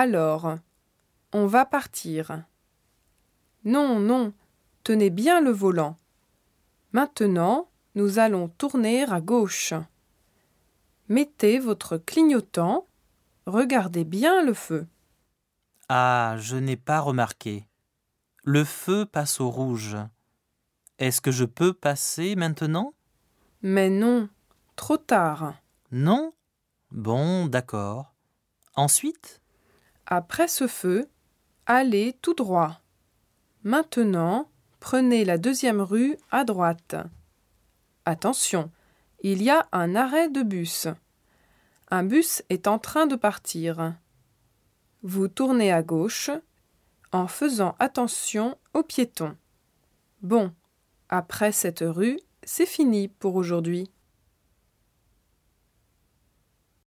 Alors, on va partir. Non, non, tenez bien le volant. Maintenant, nous allons tourner à gauche. Mettez votre clignotant. Regardez bien le feu. Ah, je n'ai pas remarqué. Le feu passe au rouge. Est-ce que je peux passer maintenant? Mais non, trop tard. Non? Bon, d'accord. Ensuite? Après ce feu, allez tout droit. Maintenant, prenez la deuxième rue à droite. Attention, il y a un arrêt de bus. Un bus est en train de partir. Vous tournez à gauche en faisant attention aux piétons. Bon, après cette rue, c'est fini pour aujourd'hui.